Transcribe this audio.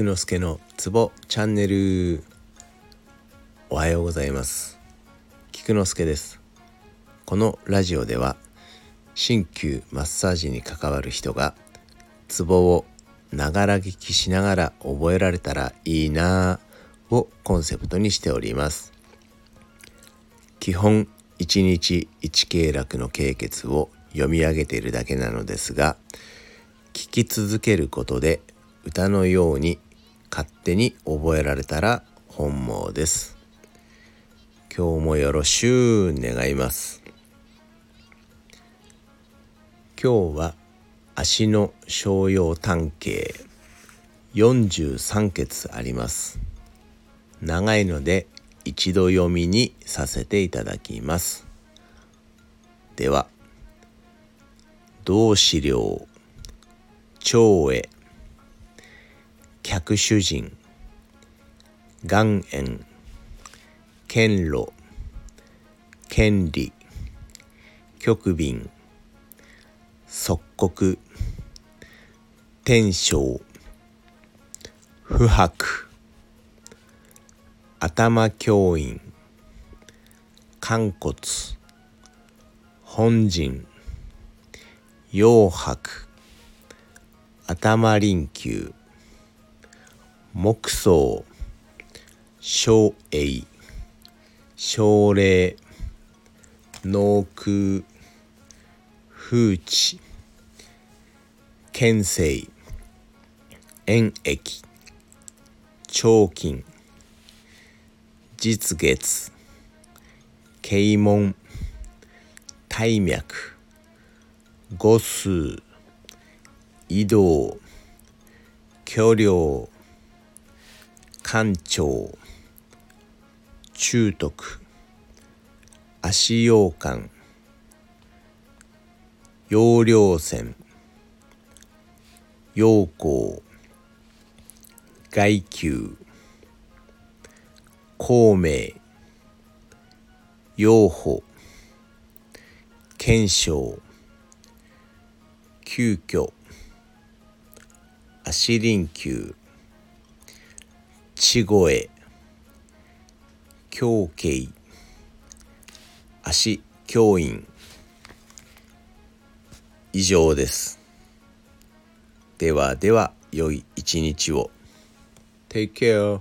菊之助のツボチャンネル。おはようございます。菊之助です。このラジオでは鍼灸マッサージに関わる人がツボをながら聞きしながら覚えられたらいいなぁをコンセプトにしております。基本1日1経絡の経血を読み上げているだけなのですが聞き続けることで歌のように勝手に覚えられたら本望です。今日もよろしゅう願います。今日は足の商用単形。43節あります。長いので一度読みにさせていただきます。では同資料長へ客主人。岩塩。権路権利。局便即刻天正不白。頭教員肝骨。本陣。腰白。頭臨球。木草小栄奨励農空風地県政塩液長金実月啓門大脈五数移動巨量官庁中徳。足洋館。陽陵線。陽光。外宮。孔明。養護検証急遽。足臨球越声狂慶足教員以上です。ではでは良い一日を。Take care